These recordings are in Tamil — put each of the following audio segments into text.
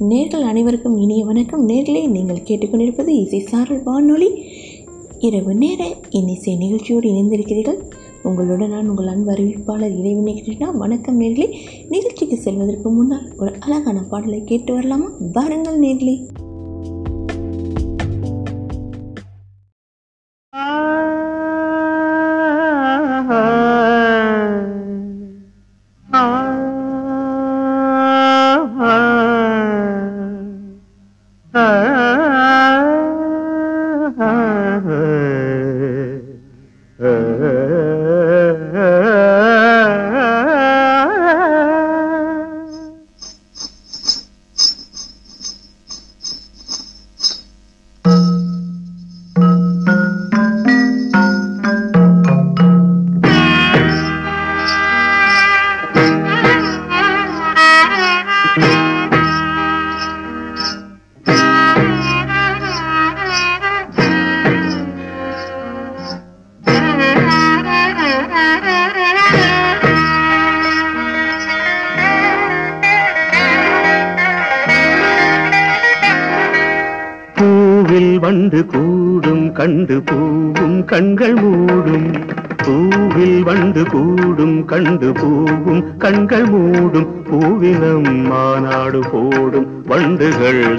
நேர்கள் அனைவருக்கும் இனிய வணக்கம். நேர்களே நீங்கள் கேட்டுக்கொண்டிருப்பது இசை சாரல் வானொலி. இரவு நேர இன்னிசை நிகழ்ச்சியோடு இணைந்திருக்கிறீர்கள். உங்களுடன் நான் உங்கள் அன்பு அறிவிப்பாளர் இறைவனை கிருஷ்ணா. வணக்கம் நேர்களே. நிகழ்ச்சிக்கு செல்வதற்கு முன்னால் ஒரு அழகான பாடலை கேட்டு வரலாமா? வாருங்கள் நேர்களே.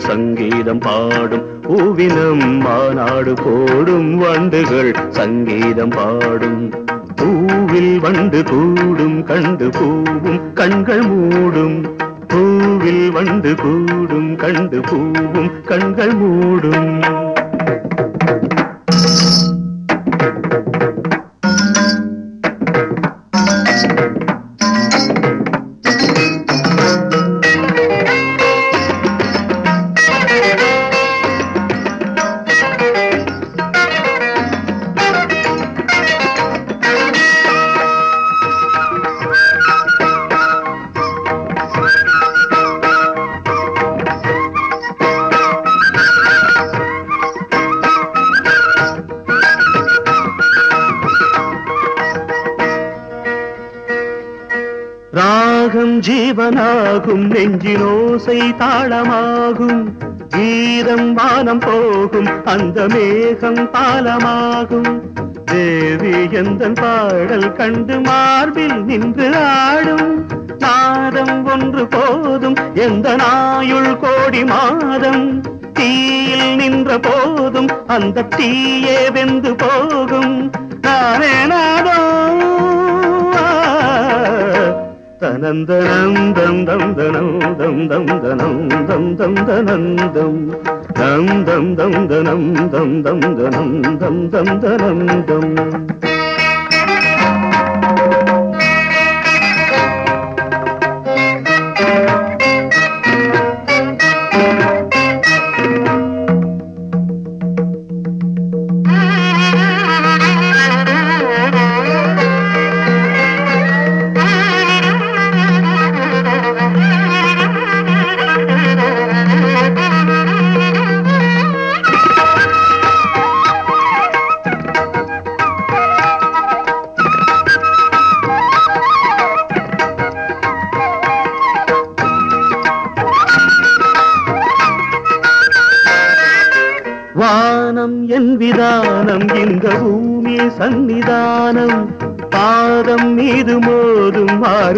சங்கீதம் பாடும் பூவினம் மாநாடு போடும் வண்டுகள் சங்கீதம் பாடும். பூவில் வண்டு கூடும் கண்டு பூவும் கண்கள் மூடும். பூவில் வண்டு கூடும் கண்டு பூவும் கண்கள் மூடும். ஜீவனாகும் நெஞ்சினோசை தாளமாகும். கீதம் வானம் போகும் அந்த மேகம் பாலமாகும். தேவி எந்த பாடல் கண்டு மார்பில் நின்று ஆடும். நாதம் ஒன்று போதும் எந்த நாயுள் கோடி மாதம். தீயில் நின்ற போதும் அந்த தீயே வெந்து போகும். நானே நாதோ தனந்தனம் தம் தம் தனம் தம். தம் தனம் தம் தம் தனந்தம் தம் தம் தம்.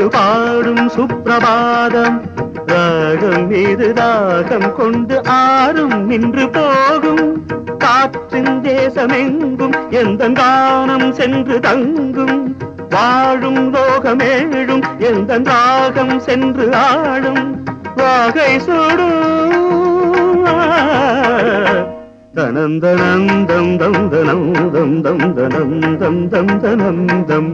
கொண்டு பாடும் சுப்பிரபாதம். ராகம் மீது ராகம் கொண்டு ஆறும் நின்று போகும். காற்றின் தேசமெங்கும் எந்த கானம் சென்று தங்கும். வாழும் லோகமேழும் எந்த ராகம் சென்று ஆடும் வாகை சுடும். தனந்தனந்தம் தந்தனம் தந்தம் தம் தம் தனம் தம் தனந்தம்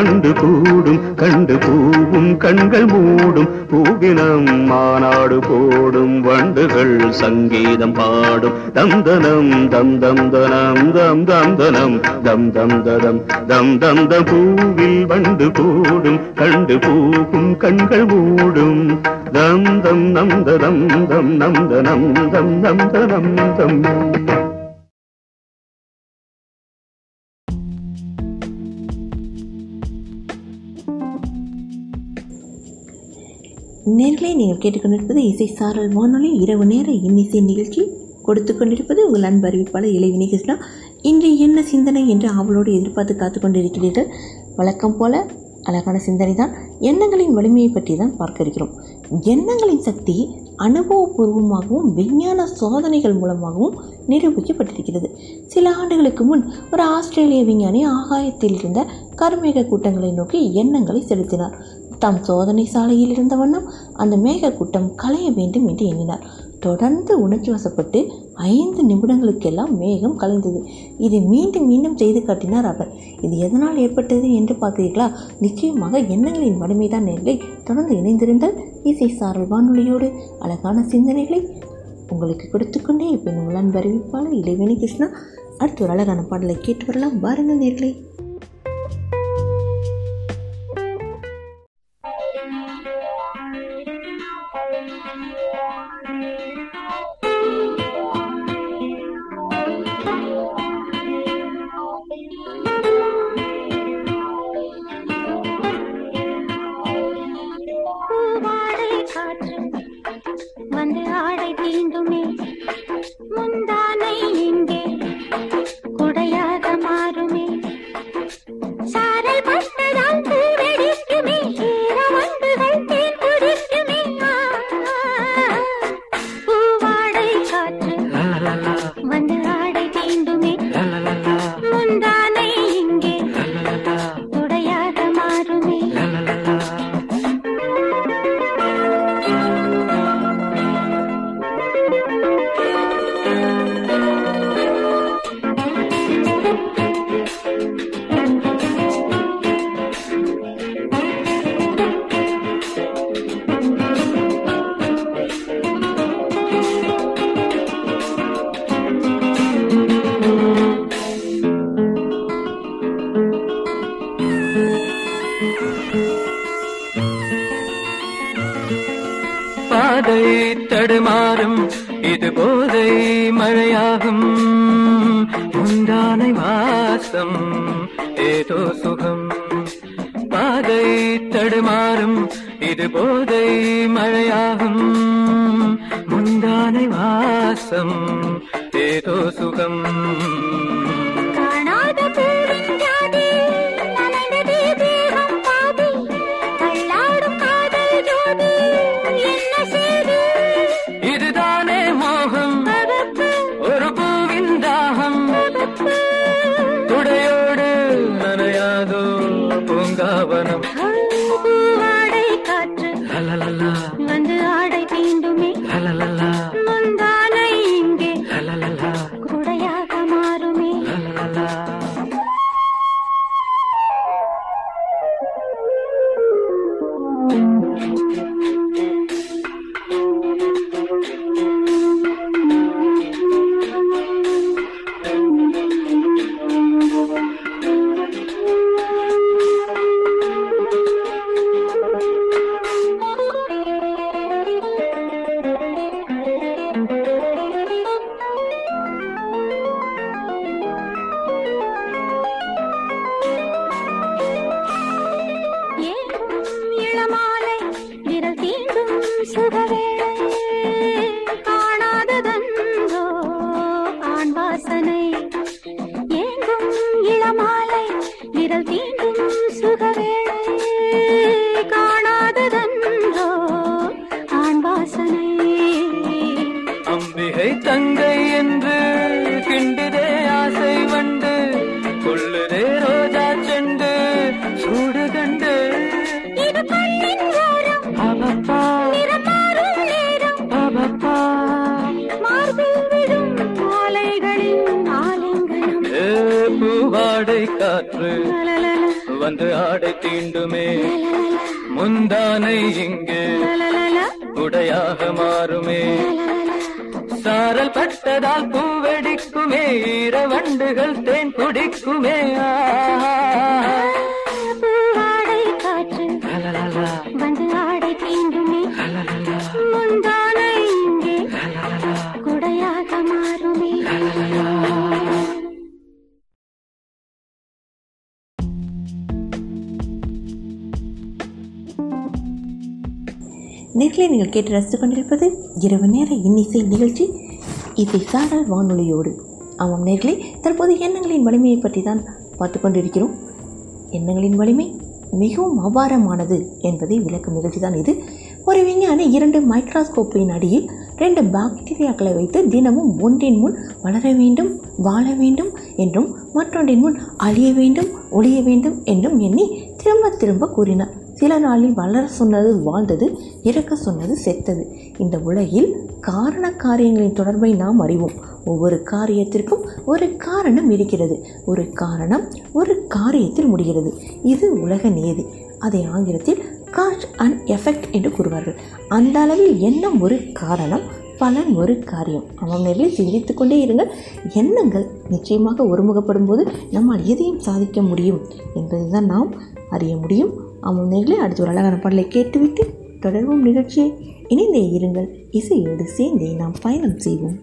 வண்டு கூடும் கண்டு பூவும் கண்கள் மூடும் பூவினம் மாநாடு போடும் வண்டுகள் சங்கீதம் பாடும். தம் தனம் தம் தம் தனம் தம் தம் தனம் தம் தம் ததம் தம் தம் த பூவில் வண்டு கூடும் கண்டு பூவும் கண்கள் மூடும். தம் தம் நம் தம் தம் நம் தனம் தம் நம் தனம் தம். நேர்களை நீங்கள் கேட்டுக்கொண்டிருப்பது இசை சாரல் வானொலி. இரவு நேர இன்னிசை நிகழ்ச்சி கொடுத்து கொண்டிருப்பது உங்கள் அன்பு அறிவிப்பாளர் இளைவினை கிருஷ்ணா இன்று என்ன சிந்தனை என்று அவளோடு எதிர்பார்த்து காத்து கொண்டிருக்கிறீர்கள்? வழக்கம் போல அழகான சிந்தனை தான் எண்ணங்களின் வலிமையை பற்றி தான் பார்க்க இருக்கிறோம். எண்ணங்களின் சக்தி அனுபவபூர்வமாகவும் விஞ்ஞான சோதனைகள் மூலமாகவும் நிரூபிக்கப்பட்டிருக்கிறது. சில ஆண்டுகளுக்கு முன் ஒரு ஆஸ்திரேலிய விஞ்ஞானி ஆகாயத்தில் இருந்த கருமேக கூட்டங்களை நோக்கி எண்ணங்களை செலுத்தினார். தாம் சோதனை சாலையில் இருந்த வண்ணம் அந்த மேக கூட்டம் களைய வேண்டும் என்று எண்ணினார். தொடர்ந்து உணர்ச்சி வசப்பட்டு ஐந்து நிமிடங்களுக்கெல்லாம் மேகம் கலைந்தது. இதை மீண்டும் மீண்டும் செய்து காட்டினார் அவர். இது எதனால் ஏற்பட்டது என்று பார்த்தீர்களா? நிச்சயமாக எண்ணங்களின் வலிமைதான் நேர்களை தொடர்ந்து இணைந்திருந்தால் இசை சாரல் வானொலியோடு அழகான சிந்தனைகளை உங்களுக்கு கொடுத்துக்கொண்டே இப்போ உங்கள் அன்பு அறிவிப்பாளர் இளைவேணி கிருஷ்ணா. அடுத்து ஒரு அழகான பாடலை கேட்டு வரலாம். வாருங்கள் நேர்களை. இசை சாரல் வானொலியோடு ஆமாம் நேர்களே தற்போது எண்ணங்களின் வலிமையை பற்றி தான் பார்த்து கொண்டிருக்கிறோம். எண்ணங்களின் வலிமை மிகவும் அபாரமானது என்பதை விளக்கும் நிகழ்ச்சி தான் இது. ஒரு விஞ்ஞானி இரண்டு மைக்ரோஸ்கோப்பின் அடியில் ரெண்டு பாக்டீரியாக்களை வைத்து தினமும் ஒன்றின் முன் வளர வேண்டும் வாழ வேண்டும் என்றும் மற்றொன்றின் முன் அழிய வேண்டும் ஒழிய வேண்டும் என்றும் எண்ணி திரும்ப திரும்ப கூறினார். சில நாளில் வளர சொன்னது வாழ்ந்தது இறக்க சொன்னது செத்தது. இந்த உலகில் காரண காரியங்களின் தொடர்பை நாம் அறிவோம். ஒவ்வொரு காரியத்திற்கும் ஒரு காரணம் இருக்கிறது. ஒரு காரணம் ஒரு காரியத்தில் முடிகிறது. இது உலக நியதி அதை ஆங்கிலத்தில் காஸ்ட் அண்ட் எஃபெக்ட் என்று கூறுவார்கள். அந்த அளவில் எண்ணம் ஒரு காரணம் பலன் ஒரு காரியம். அவன் நிலையில் சிந்தித்து கொண்டே இருங்கள். எண்ணங்கள் நிச்சயமாக ஒருமுகப்படும் போது நம்மால் எதையும் சாதிக்க முடியும். என்பதை தான் நாம் அறிய முடியும். ஆமாம் நேரிலே அடுத்து ஒரு அழகான பாடலை கேட்டுவிட்டு தொடர்பும் நிகழ்ச்சியை. இணைந்தே இருங்கள். இசையோடு சேர்ந்தே நாம் பயணம் செய்வோம்.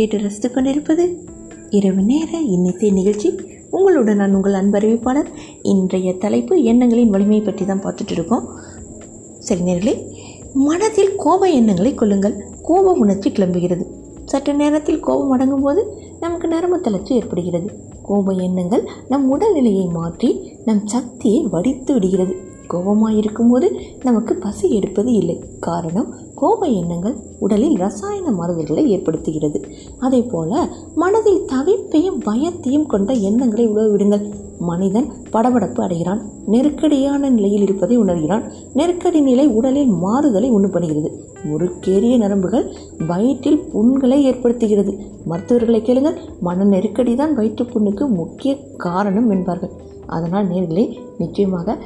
கேட்டு ரசித்து கொண்டிருப்பது இரவு நேர இன்னிசை நிகழ்ச்சி. உங்களுடன் நான் உங்கள் அன்பறிவிப்பாளர் இன்றைய தலைப்பு எண்ணங்களின் வலிமையை பற்றி தான் பார்த்துட்டு இருக்கோம். சரி நேர்களே மனதில் கோப எண்ணங்களை கொள்ளுங்கள். கோப உணர்ச்சி கிளம்புகிறது. சற்று நேரத்தில் கோபம் அடங்கும் போது நமக்கு நரம்பு தளர்ச்சி ஏற்படுகிறது. கோப எண்ணங்கள் நம் உடல்நிலையை மாற்றி நம் சக்தியை வடித்து விடுகிறது. கோபமாக இருக்கும்போது நமக்கு பசி எடுப்பது இல்லை. காரணம் கோப எண்ணங்கள் உடலில் ரசாயன மாறுதல்களை ஏற்படுத்துகிறது. அதே போல மனதில் தவிப்பையும் பயத்தையும் கொண்ட எண்ணங்களை உழவிடுங்கள் மனிதன் படபடப்பு அடைகிறான். நெருக்கடியான நிலையில் இருப்பதை உணர்கிறான். நெருக்கடி நிலை உடலில் மாறுதலை உண்டுபடுகிறது ஒரு கேரிய நரம்புகள் வயிற்றில் புண்களை ஏற்படுத்துகிறது. மருத்துவர்களை கேளுங்கள். மன நெருக்கடி தான் வயிற்று புண்ணுக்கு முக்கிய காரணம் என்பார்கள். அதனால் நேர்களே நிச்சயமாக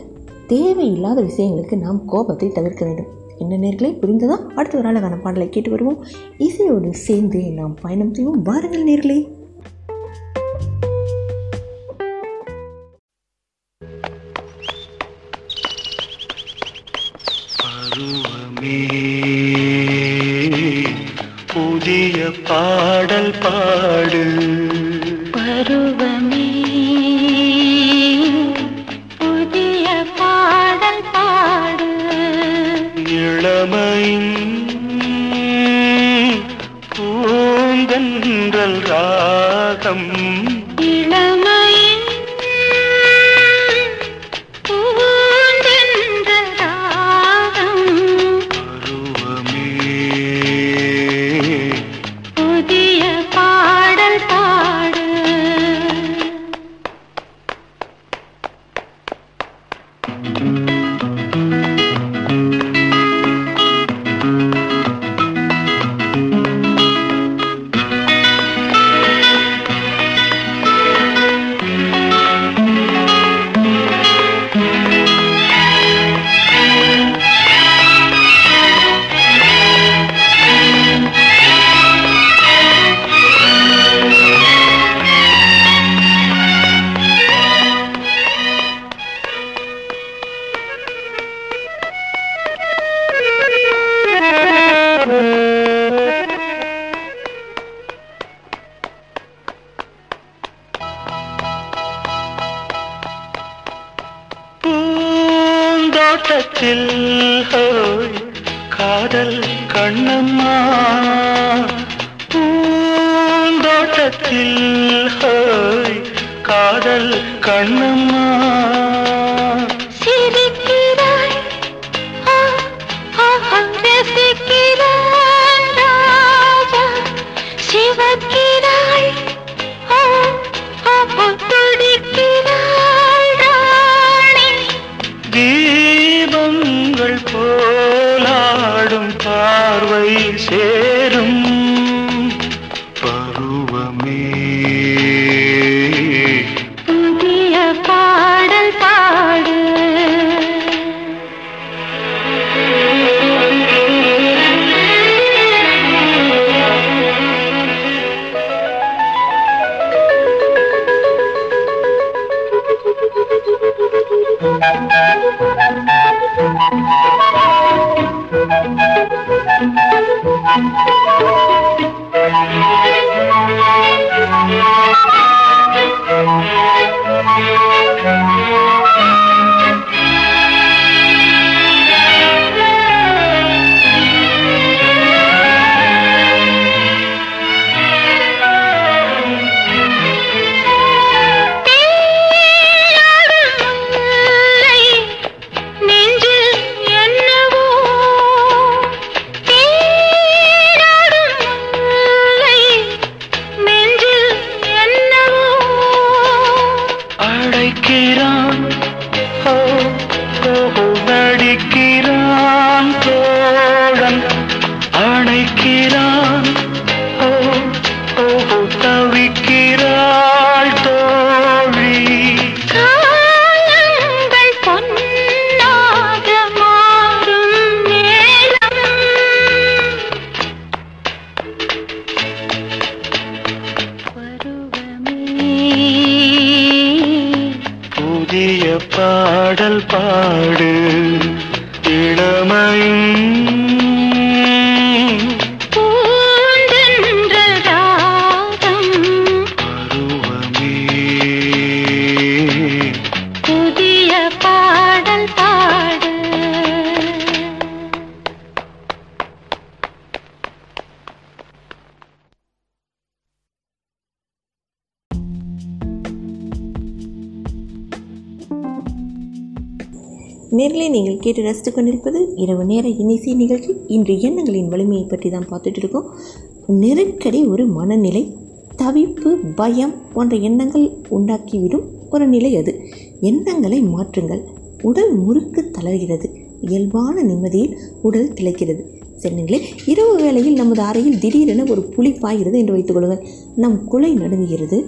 தேவையில்லாத விஷயங்களுக்கு நாம் கோபத்தை தவிர்க்க வேண்டும். என்ன நேர்களை புரிந்ததா? அடுத்த ஒரு அழகான பாடலை கேட்டு வருவோம். இசையோடு சேர்ந்து நாம் பயணம் செய்வோம். வாருங்கள் நேர்களே. பருவமே புதிய பாடல் பாடு. பாடல் பாட. நேர்களை நீங்கள் கேட்டு ரசித்து கொண்டிருப்பது இரவு நேர இன்னிசை நிகழ்ச்சி. இன்று எண்ணங்களின் வலிமையை பற்றி தான் பார்த்துட்டு இருக்கோம் நெருக்கடி ஒரு மனநிலை தவிப்பு பயம் போன்ற எண்ணங்கள் உண்டாக்கிவிடும் ஒரு நிலை அது. எண்ணங்களை மாற்றுங்கள். உடல் முறுக்கு தளர்கிறது. இயல்பான நிம்மதியில் உடல் திளைக்கிறது. சென்னங்களே இரவு வேளையில் நமது அறையில் திடீரென ஒரு புலி பாய்கிறது என்று வைத்துக் கொள்ளுங்கள். நம் குலை நடுங்குகிறது.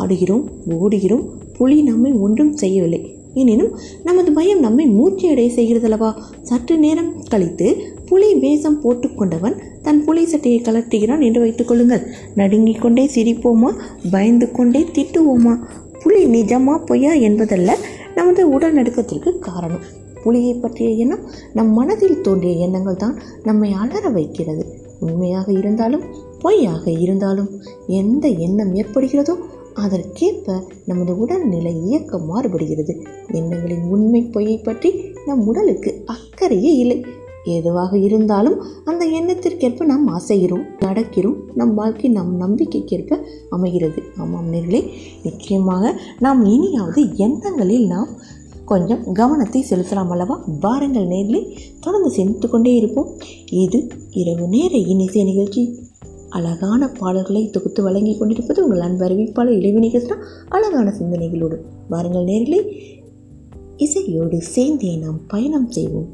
ஆடுகிறோம் ஓடுகிறோம். புலி நம்மை ஒன்றும் செய்யவில்லை. எனினும் நமது பயம் நம்மை மூச்சு செய்கிறதல்லவா? சற்று நேரம் கழித்து புலி வேஷம் போட்டுக்கொண்டவன் தன் புலி சட்டையை கலட்டுகிறான் என்று வைத்துக் கொள்ளுங்கள். நடுங்கிக் கொண்டே சிரிப்போமா? பயந்து கொண்டே திட்டுவோமா? புலி நிஜமா பொய்யா என்பதல்ல நமது உடல் நடுக்கத்திற்கு காரணம். புலியை பற்றிய எண்ணம் நம் மனதில் தோன்றிய எண்ணங்கள் தான் நம்மை அலற வைக்கிறது. உண்மையாக இருந்தாலும் பொய்யாக இருந்தாலும் எந்த எண்ணம் ஏற்படுகிறதோ அதற்கேற்ப நமது உடல்நிலை இயக்கம் மாறுபடுகிறது. எண்ணங்களின் உண்மை பொய்யை பற்றி நம் உடலுக்கு அக்கறையே இல்லை. எதுவாக இருந்தாலும் அந்த எண்ணத்திற்கேற்ப நாம் அசைகிறோம் நடக்கிறோம். நம் வாழ்க்கை நம் நம்பிக்கைக்கேற்ப அமைகிறது. ஆமாம் நேர்களே நிச்சயமாக நாம் இனியாவது எண்ணங்களில் நாம் கொஞ்சம் கவனத்தை செலுத்தலாம் அல்லவா? வாருங்கள் நேரிலே தொடர்ந்து சிந்தித்து கொண்டே இருப்போம். இது இரவு நேர இனிசை நிகழ்ச்சி. அழகான பாடல்களை தொகுத்து வழங்கி கொண்டிருப்பது உங்கள் அன்பு அறிவிப்பாளர் இளைவு நிகழ்ச்சினா அழகான சிந்தனைகளோடு வாருங்கள் நேரிலே இசையோடு சேர்ந்தே நாம் பயணம் செய்வோம்.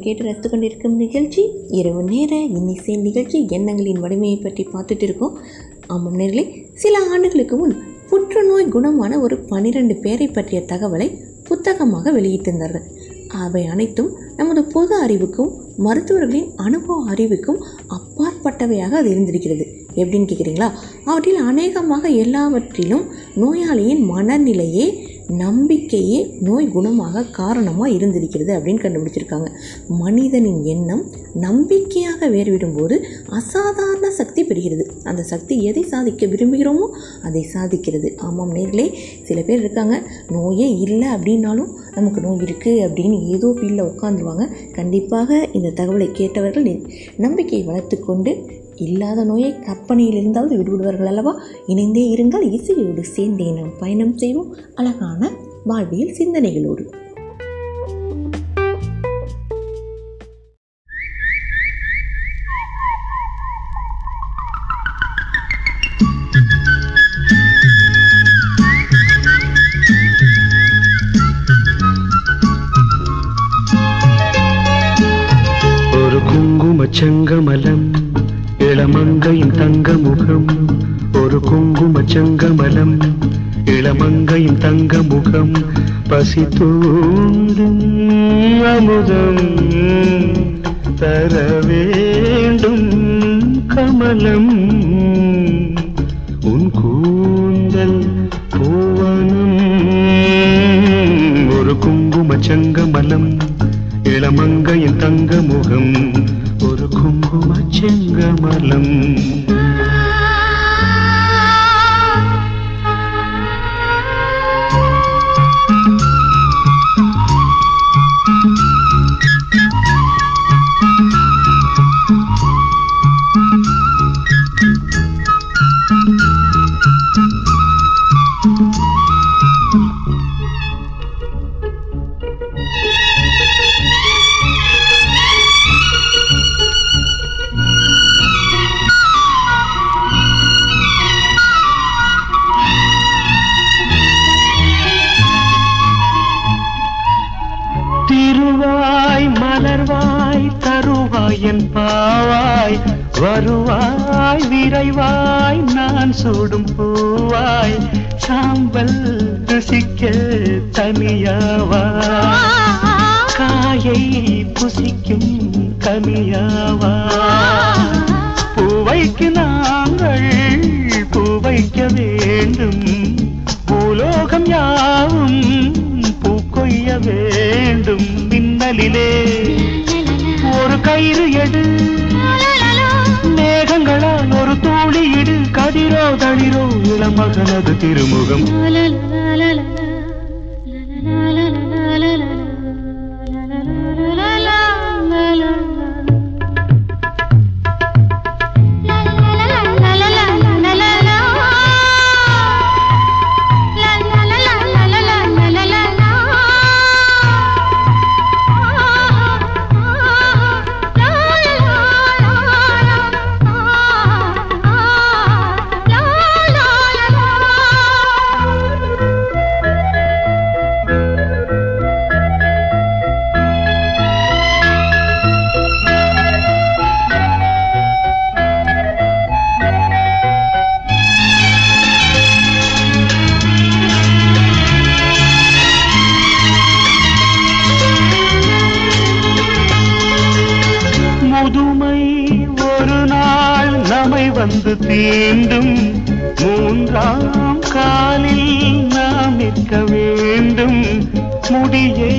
நீங்கள் கேட்டு ரசித்து கொண்டிருக்கும் நிகழ்ச்சி. இரவு நேர இன்னிசை நிகழ்ச்சி எண்ணங்களின் வலிமையை பற்றி பார்த்துட்டு இருக்கோம். ஆமாம் நேர்களே சில ஆண்டுகளுக்கு முன் புற்றுநோய் குணமான ஒரு பனிரெண்டு பேரை பற்றிய தகவலை புத்தகமாக வெளியிட்டிருந்தார்கள். அவை அனைத்தும் நமது பொது அறிவுக்கும் மருத்துவர்களின் அனுபவ அறிவுக்கும் அப்பாற்பட்டவையாக அது இருந்திருக்கிறது. எப்படின்னு கேட்குறீங்களா? அவற்றில் அநேகமாக எல்லாவற்றிலும் நோயாளியின் மனநிலையே நம்பிக்கையே நோய் குணமாக காரணமாக இருந்திருக்கிறது அப்படின்னு கண்டுபிடிச்சிருக்காங்க. மனிதனின் எண்ணம் நம்பிக்கையாக வேறுவிடும்போது அசாதாரண சக்தி பெறுகிறது. அந்த சக்தி எதை சாதிக்க விரும்புகிறோமோ அதை சாதிக்கிறது. ஆமாம் நேர்களே சில பேர் இருக்காங்க நோயே இல்லை அப்படின்னாலும் நமக்கு நோய் இருக்குது அப்படின்னு ஏதோ ஃபீல்டில் உட்காந்துருவாங்க கண்டிப்பாக இந்த தகவலை கேட்டவர்கள் நி- நம்பிக்கையை வளர்த்துக்கொண்டு இல்லாத நோயை கற்பனையில் இருந்தாவது விடுவிடுவார்கள் அல்லவா? இணைந்தே இருங்கள். இசையோடு சேர்ந்தே நாம் பயணம் செய்வோம். அழகான வாழ்வியல் சிந்தனைகளோடு. ஒரு செங்கமலம் செங்கமலம் இளமங்கையும் தங்க முகம் பசி தூண்டும் அமுதம் தர வேண்டும் கமலம். உன் கூந்தல் பூவனம் ஒரு குங்கும செங்கமலம் இளமங்கையின் தங்க முகம் ஒரு குங்கும செங்கமலம். என் பாவாய் வருவாய் விரைவாய் நான் சூடும் பூவாய் சாம்பல் ருசிக்க தனியாவா காயை புசிக்கும் கனியாவா பூவைக்கு நாங்கள் பூவைக்க வேண்டும். பூலோகம் யாவும் பூக்கொய்ய வேண்டும். மின்னலிலே கயிறு எடு. மேகங்களால் ஒரு தூளியிடு. கதிரோ தளிரோ இளமகனது திருமுகம். மூன்றாம் காலில் நாம் நிற்க வேண்டும். முடியை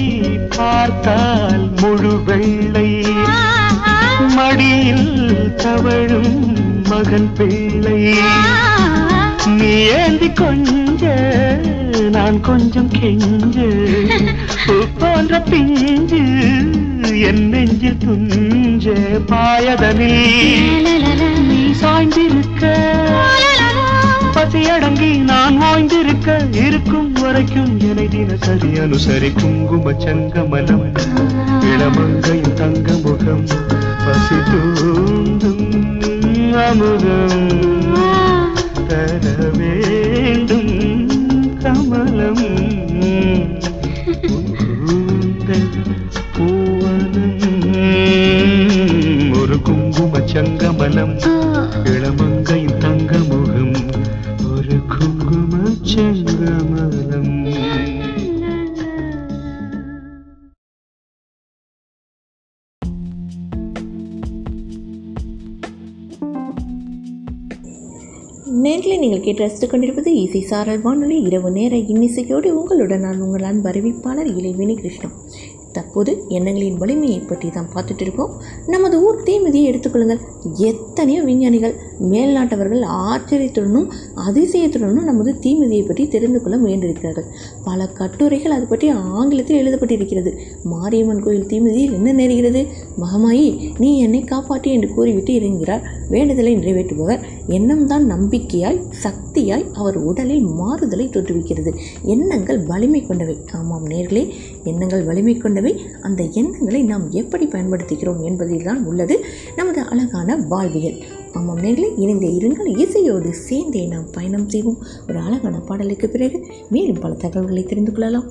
பார்த்தால் முழு வெள்ளை மடியில் தவழும் மகன் பிள்ளை. நீ ஏந்தி கொஞ்ச நான் கொஞ்சம் கெஞ்சு. போன்ற பிஞ்சு என் நெஞ்சில் துஞ்ச பாயதனில். பசியடங்கி நான் ஓய்ந்திருக்க இருக்கும் வரைக்கும் என தினசரி அனுசரி குங்கும சங்கமலம் இளமங்கையின் தங்க முகம் பசி தூந்தும் அமுதம். தர வேண்டும் கமலம். பூவனம். ஒரு குங்கும சங்கமலம் இளமங்கை நீங்கள் கேட்டு ரசித்துக் கொண்டிருப்பது இசை சாரல் வானொலி இரவு நேர இன்னிசையோடு உங்களுடன் நான் உங்கள் அன்பு அறிவிப்பாளர் இளைவேணி கிருஷ்ணன். தற்போது எண்ணங்களின் வலிமையை பற்றி தான் பார்த்துட்டு இருக்கோம். நமது ஊர் தீமிதியை எடுத்துக்கொள்ளுங்கள். எத்தனையோ விஞ்ஞானிகள் மேல்நாட்டவர்கள் ஆச்சரியத்துடனும் அதிசயத்துடனும் நமது தீமதியை பற்றி தெரிந்து கொள்ள முயன்றிருக்கிறார்கள். பல கட்டுரைகள் அது பற்றி ஆங்கிலத்தில் எழுதப்பட்டிருக்கிறது. மாரியம்மன் கோயில் தீமிதியில் என்ன நேருகிறது. மகமாயி நீ என்னை காப்பாற்றி என்று கூறிவிட்டு இறங்குகிறார். வேண்டுதலை நிறைவேற்றுபவர் எண்ணம்தான் நம்பிக்கையாய் சக்தியாய் அவர் உடலில் மாறுதலை தோற்றுவிக்கிறது. எண்ணங்கள் வலிமை கொண்டவை. ஆமாம் நேர்களே எண்ணங்கள் வலிமை கொண்டவை. அந்த எண்ணங்களை நாம் எப்படி பயன்படுத்துகிறோம் என்பதில் தான் உள்ளது நமது அழகான வாழ்வியல். ஆமாம் நேர்களை இணைந்த இருங்கள் இசையோடு சேர்ந்தே நாம் பயணம் செய்வோம். ஒரு அழகான பாடலுக்கு பிறகு மேலும் பல தகவல்களை தெரிந்து கொள்ளலாம்.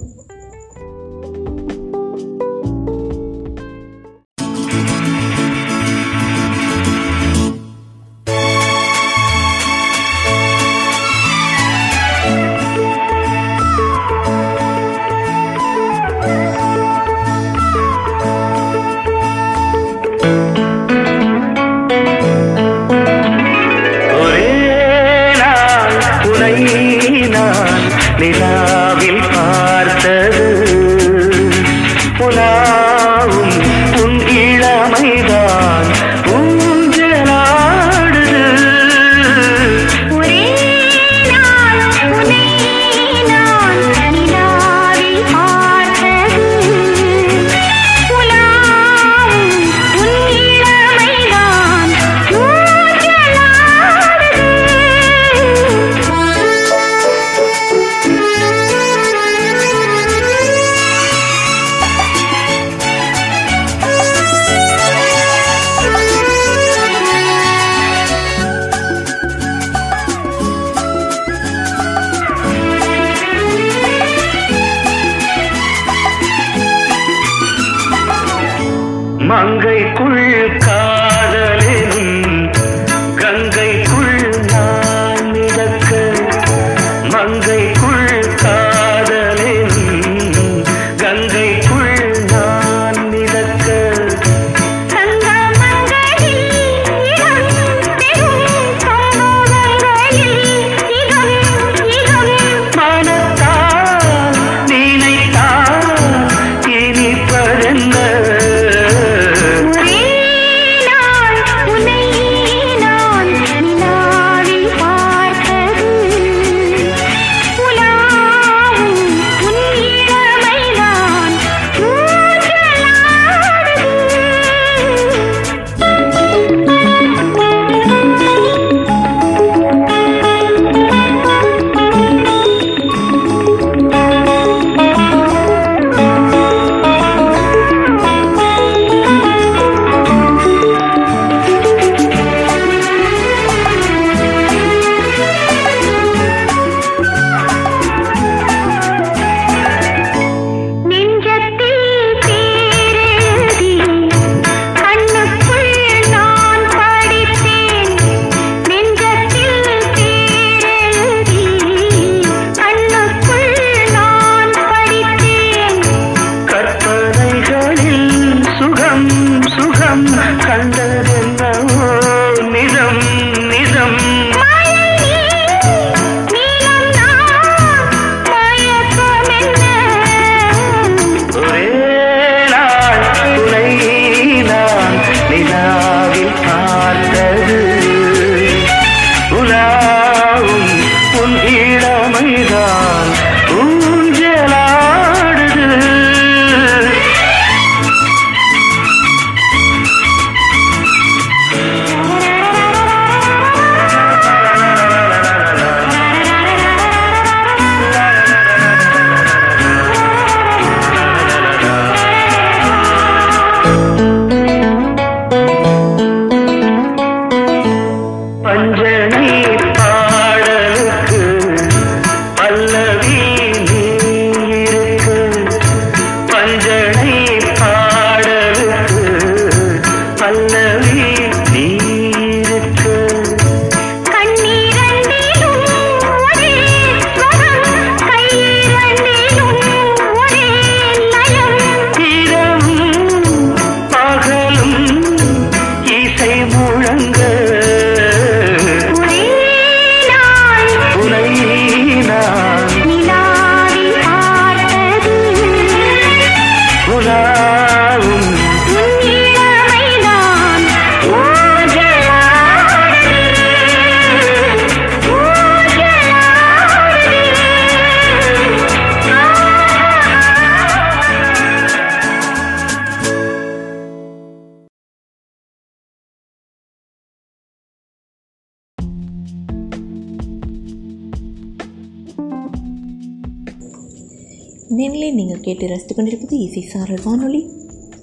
கேட்டு ரசித்துக் கொண்டிருப்பது இசை சாரல் வானொலி.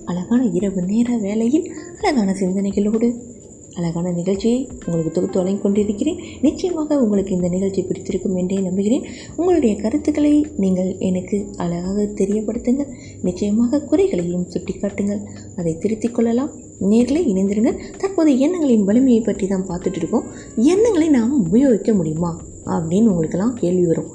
அழகான இரவு நேர வேலையில் அழகான சிந்தனைகளோடு. அழகான நிகழ்ச்சியை உங்களுக்கு தொகுத்து வழங்கிக் கொண்டிருக்கிறேன். நிச்சயமாக உங்களுக்கு இந்த நிகழ்ச்சி பிடித்திருக்கும் என்றே நம்புகிறேன். உங்களுடைய கருத்துக்களை நீங்கள் எனக்கு அழகாக தெரியப்படுத்துங்கள். நிச்சயமாக குறைகளையும் சுட்டிக்காட்டுங்கள். அதை திருத்திக் கொள்ளலாம். நேர்களை இணைந்திருங்கள். தற்போது எண்ணங்களின் வலிமையை பற்றி தான் பார்த்துட்டு இருக்கோம். எண்ணங்களை நாம் உபயோகிக்க முடியுமா? அப்படின்னு உங்களுக்கெல்லாம் கேள்வி வரும்.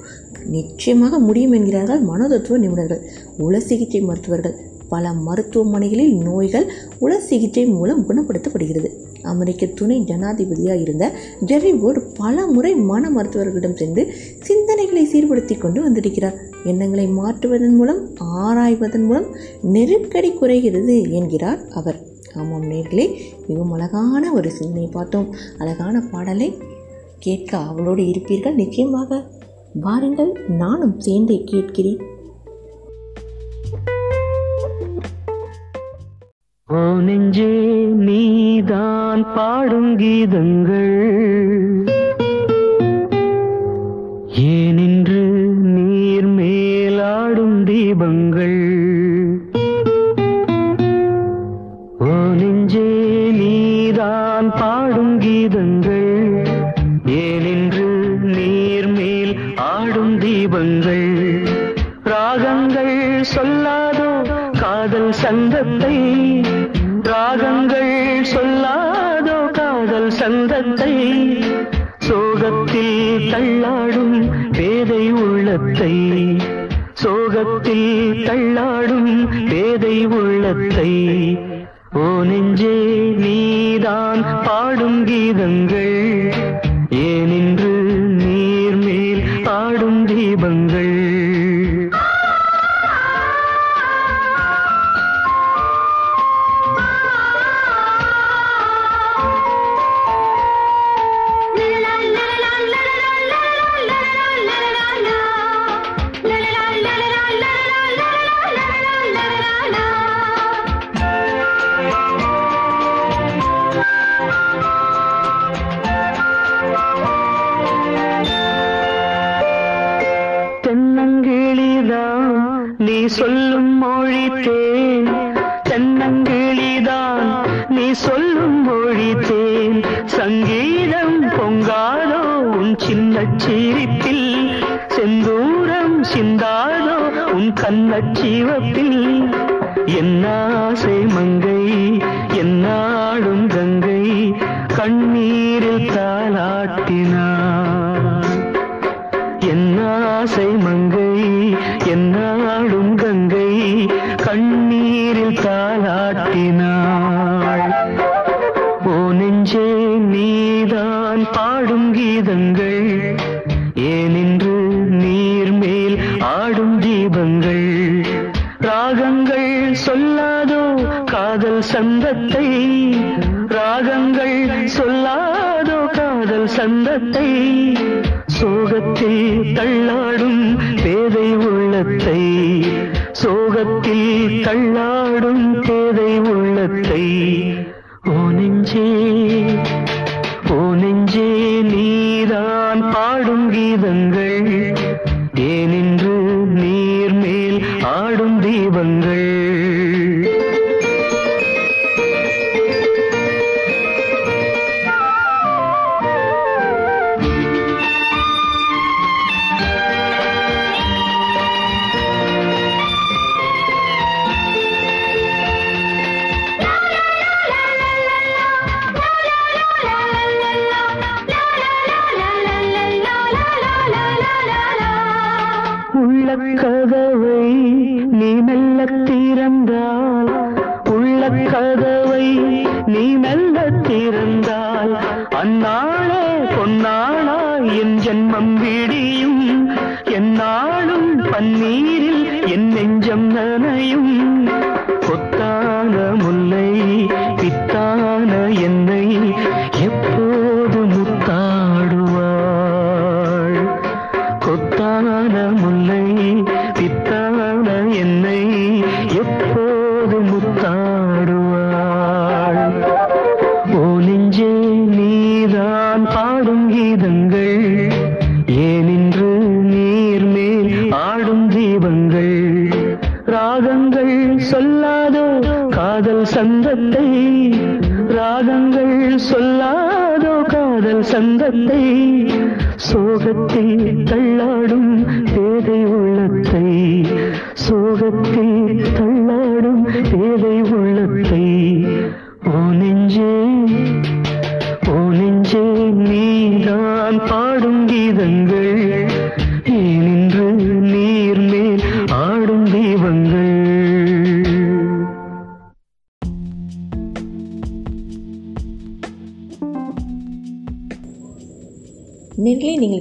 நிச்சயமாக முடியும் என்கிறார்கள் மனோதத்துவ நிபுணர்கள். உள சிகிச்சை மருத்துவர்கள். பல மருத்துவமனைகளில் நோய்கள் உள சிகிச்சை மூலம் குணப்படுத்தப்படுகிறது. அமெரிக்க துணை ஜனாதிபதியாக இருந்த ஜெர்ரி போர்டு பல முறை மன மருத்துவர்களிடம் சென்று சிந்தனைகளை சீர்படுத்தி கொண்டு வந்திருக்கிறார். எண்ணங்களை மாற்றுவதன் மூலம் ஆராய்வதன் மூலம் நெருக்கடி குறைகிறது என்கிறார் அவர். ஆமாம் நேர்களே மிகவும் அழகான ஒரு சிந்தனை பார்த்தோம். அழகான பாடலை கேட்க அவளோடு இருப்பீர்கள் நிச்சயமாக. வாருங்கள் நானும் சேர்ந்தே கேட்கிறேன். ஓ நெஞ்சே நீதான் பாடும் கீதங்கள். ஏனின்று நீர் மேலாடும் தீபங்கள்? உள்ளத்தை சோகத்தில் தள்ளாடும் பேதை உள்ளத்தை. ஓ நெஞ்சே நீதான் பாடும் கீதங்கள். ஏனென்று நீர் மேல் பாடும் தீபங்கள்.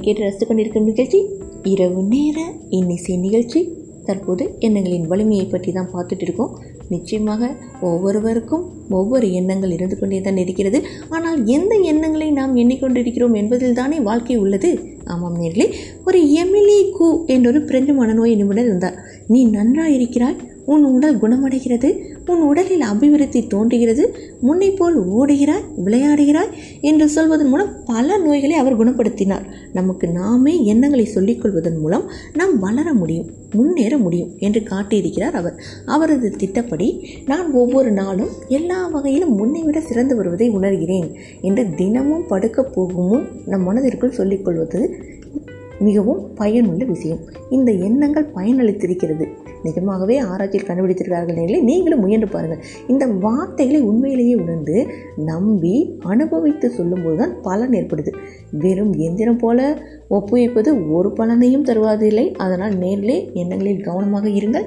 கேட்டு ரசித்து கொண்டிருக்கும் நிகழ்ச்சி இரவு நேர இன்னிசை நிகழ்ச்சி. தற்போது எண்ணங்களின் வலிமையை பற்றி தான் பார்த்துட்டு இருக்கோம். நிச்சயமாக ஒவ்வொருவருக்கும் ஒவ்வொரு எண்ணங்கள் இருந்து கொண்டே தான் இருக்கிறது. ஆனால் எந்த எண்ணங்களை நாம் எண்ணிக்கொண்டிருக்கிறோம் என்பதில் தானே வாழ்க்கை உள்ளது. ஆமாம் நேர்களே ஒரு எமிலி கு என்றொரு பிரெஞ்சு மனநோய் நிபுணர் இருந்தார். நீ நன்றாக இருக்கிறாய் உன் உடல் குணமடைகிறது. உன் உடலில் அபிவிருத்தி தோன்றுகிறது. முன்னை போல் ஓடுகிறாய் விளையாடுகிறாய் என்று சொல்வதன் மூலம் பல நோய்களை அவர் குணப்படுத்தினார். நமக்கு நாமே எண்ணங்களை சொல்லிக்கொள்வதன் மூலம் நாம் வளர முடியும் முன்னேற முடியும் என்று காட்டியிருக்கிறார் அவர். அவரது திட்டப்படி நான் ஒவ்வொரு நாளும் எல்லா வகையிலும் முன்னை விட சிறந்து வருவதை உணர்கிறேன் என்று தினமும் படுக்க போகும் நம் மனதிற்குள் சொல்லிக்கொள்வது மிகவும் பயனுள்ள விஷயம். இந்த எண்ணங்கள் பயனளித்திருக்கிறது. நிஜமாகவே ஆராய்ச்சியில் கண்டுபிடித்திருக்கிறார்கள் நேர்களே நீங்களும் முயன்று பாருங்கள். இந்த வார்த்தைகளை உண்மையிலேயே உணர்ந்து நம்பி அனுபவித்து சொல்லும்போது தான் பலன் ஏற்படுது. வெறும் எந்திரம் போல ஒப்புவிப்பது ஒரு பலனையும் தருவதில்லை. அதனால் நேரிலே எண்ணங்களில் கவனமாக இருங்கள்.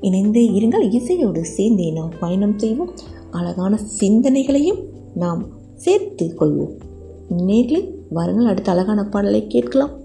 இணைந்தே இருங்கள். இசையோடு சேர்ந்தே நாம் பயணம் செய்வோம். அழகான சிந்தனைகளையும் நாம் சேர்த்து கொள்வோம். நேரில் வாருங்கள். அடுத்த அழகான பாடலை கேட்கலாம்.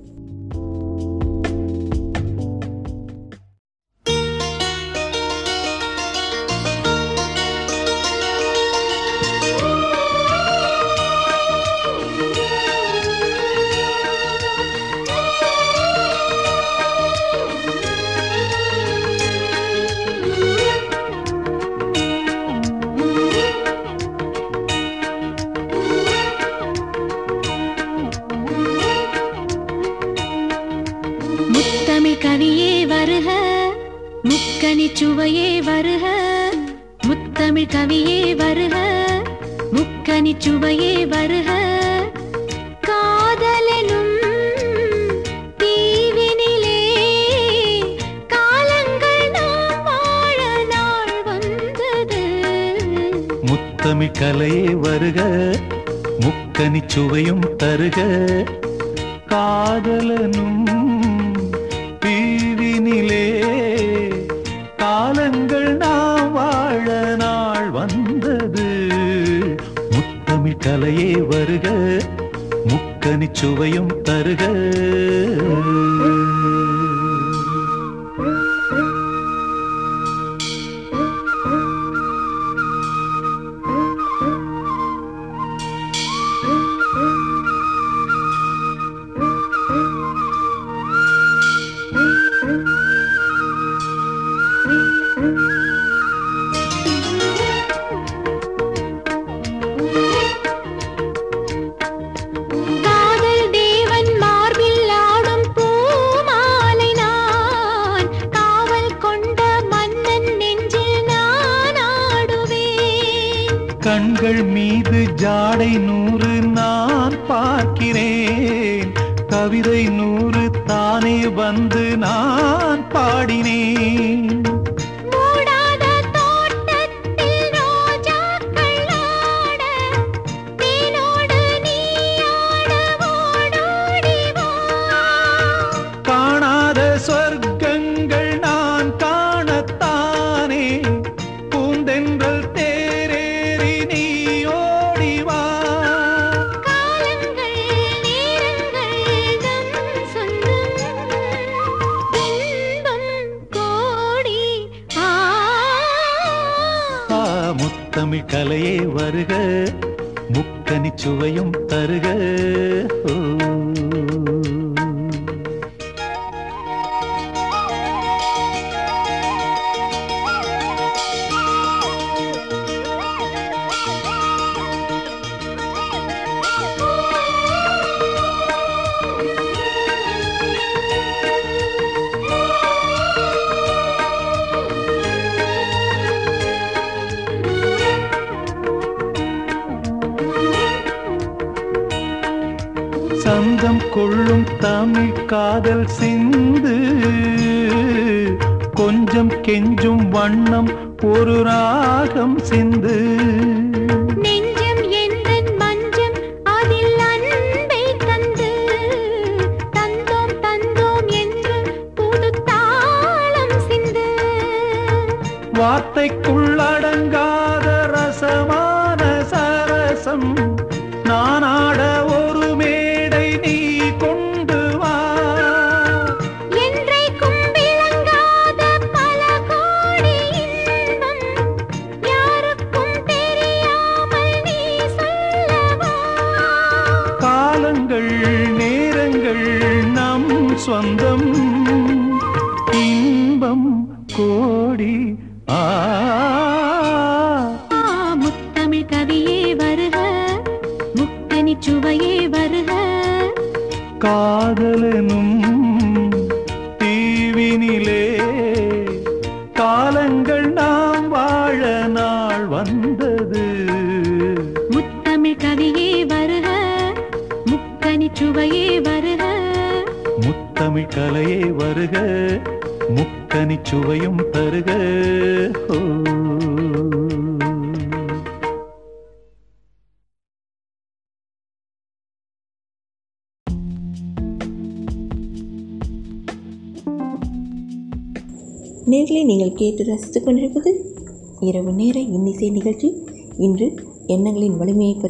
கண்கள் மீது ஜாடை நூறு நான் பார்க்கிறேன். கவிதை நூறு தானே வந்து நான் பாடினேன். சுவையும் தருக. ஒரு ராகம் சிந்து. நெஞ்சம் எந்தன் மஞ்சம் அதில் அன்பை தந்து. தந்தோம் தந்தோம் என்று புது தாளம் சிந்து வார்த்தைக்குள்ளடங்காத ரசமான சரசம்.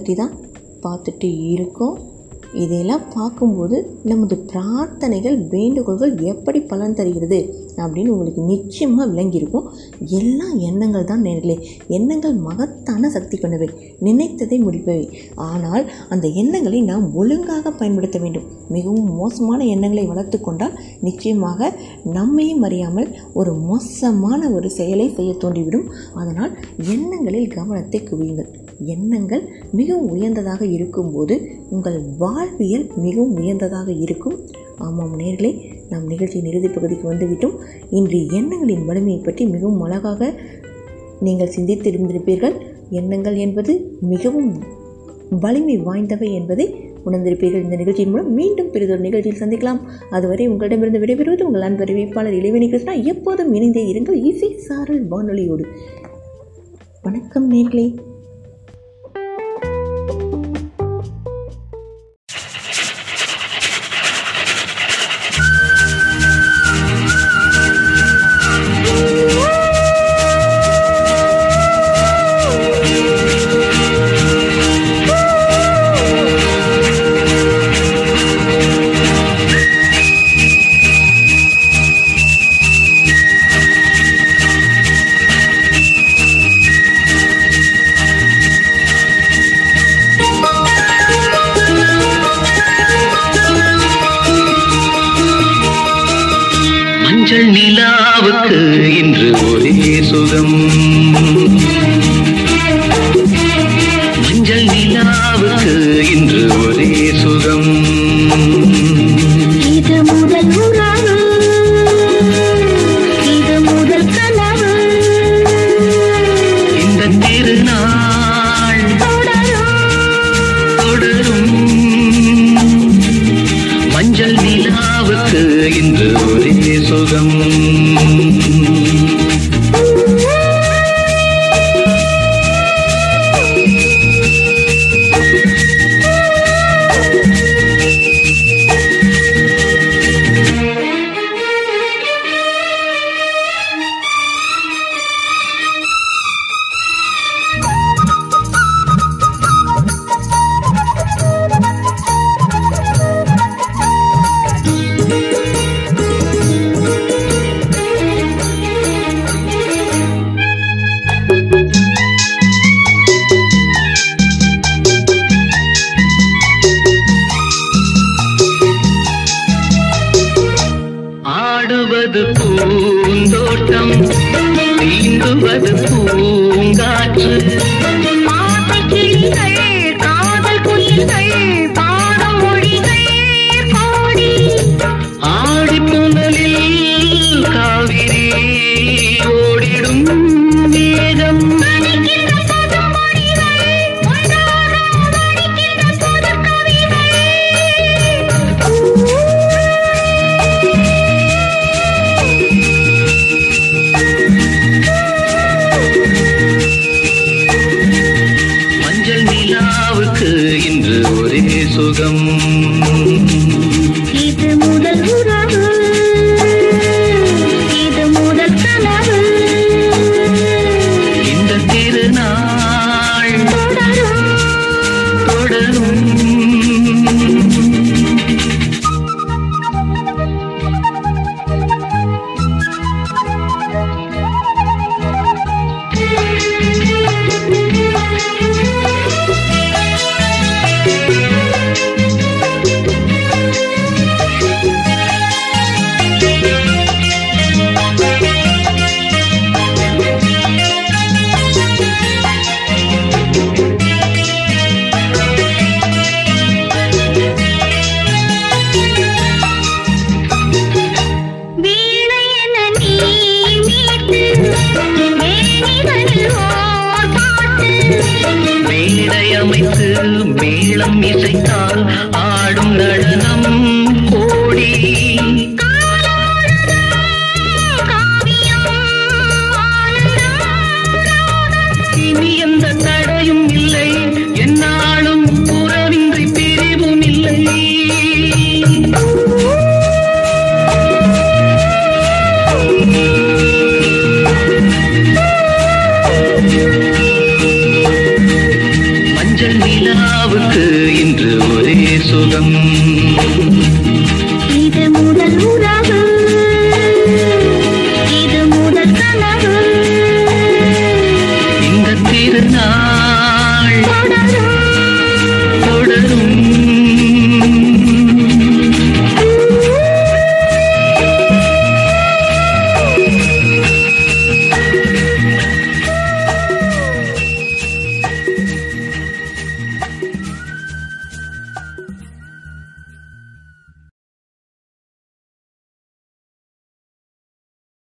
பற்றி தான் பார்த்துட்டு இருக்கோம். இதையெல்லாம் பார்க்கும்போது நமது பிரார்த்தனைகள் வேண்டுகோள்கள் எப்படி பலன் தருகிறது அப்படின்னு உங்களுக்கு நிச்சயமாக விளங்கியிருக்கும். எல்லா எண்ணங்கள் தான் நேர்களே. எண்ணங்கள் மகத்தான சக்தி கொண்டவை. நினைத்ததை முடிப்பவை. ஆனால் அந்த எண்ணங்களை நாம் ஒழுங்காக பயன்படுத்த வேண்டும். மிகவும் மோசமான எண்ணங்களை வளர்த்து கொண்டால் நிச்சயமாக நம்மையும் அறியாமல் ஒரு மோசமான ஒரு செயலை செய்ய தோன்றிவிடும். அதனால் எண்ணங்களில் கவனத்தை குவியுங்கள். எண்ணங்கள் மிகவும் உயர்ந்ததாக இருக்கும்போது உங்கள் வாழ்வியல் மிகவும் உயர்ந்ததாக இருக்கும். ஆமாம் நேர்களே நாம் நிகழ்ச்சியின் இறுதி பகுதிக்கு வந்துவிட்டோம். இன்று எண்ணங்களின் வலிமையை பற்றி மிகவும் அழகாக நீங்கள் சிந்தித்திருந்திருப்பீர்கள். எண்ணங்கள் என்பது மிகவும் வலிமை வாய்ந்தவை என்பதை உணர்ந்திருப்பீர்கள். இந்த நிகழ்ச்சியின் மூலம் மீண்டும் பெரிதொரு நிகழ்ச்சியில் சந்திக்கலாம். அதுவரை உங்களிடமிருந்து விடைபெறுவது உங்கள் அன்பறிவிப்பாளர் இளைவனி கிருஷ்ணா. எப்போதும் இணைந்தே இருங்கள். இசை சாரல் வானொலியோடு. வணக்கம் நேர்களே.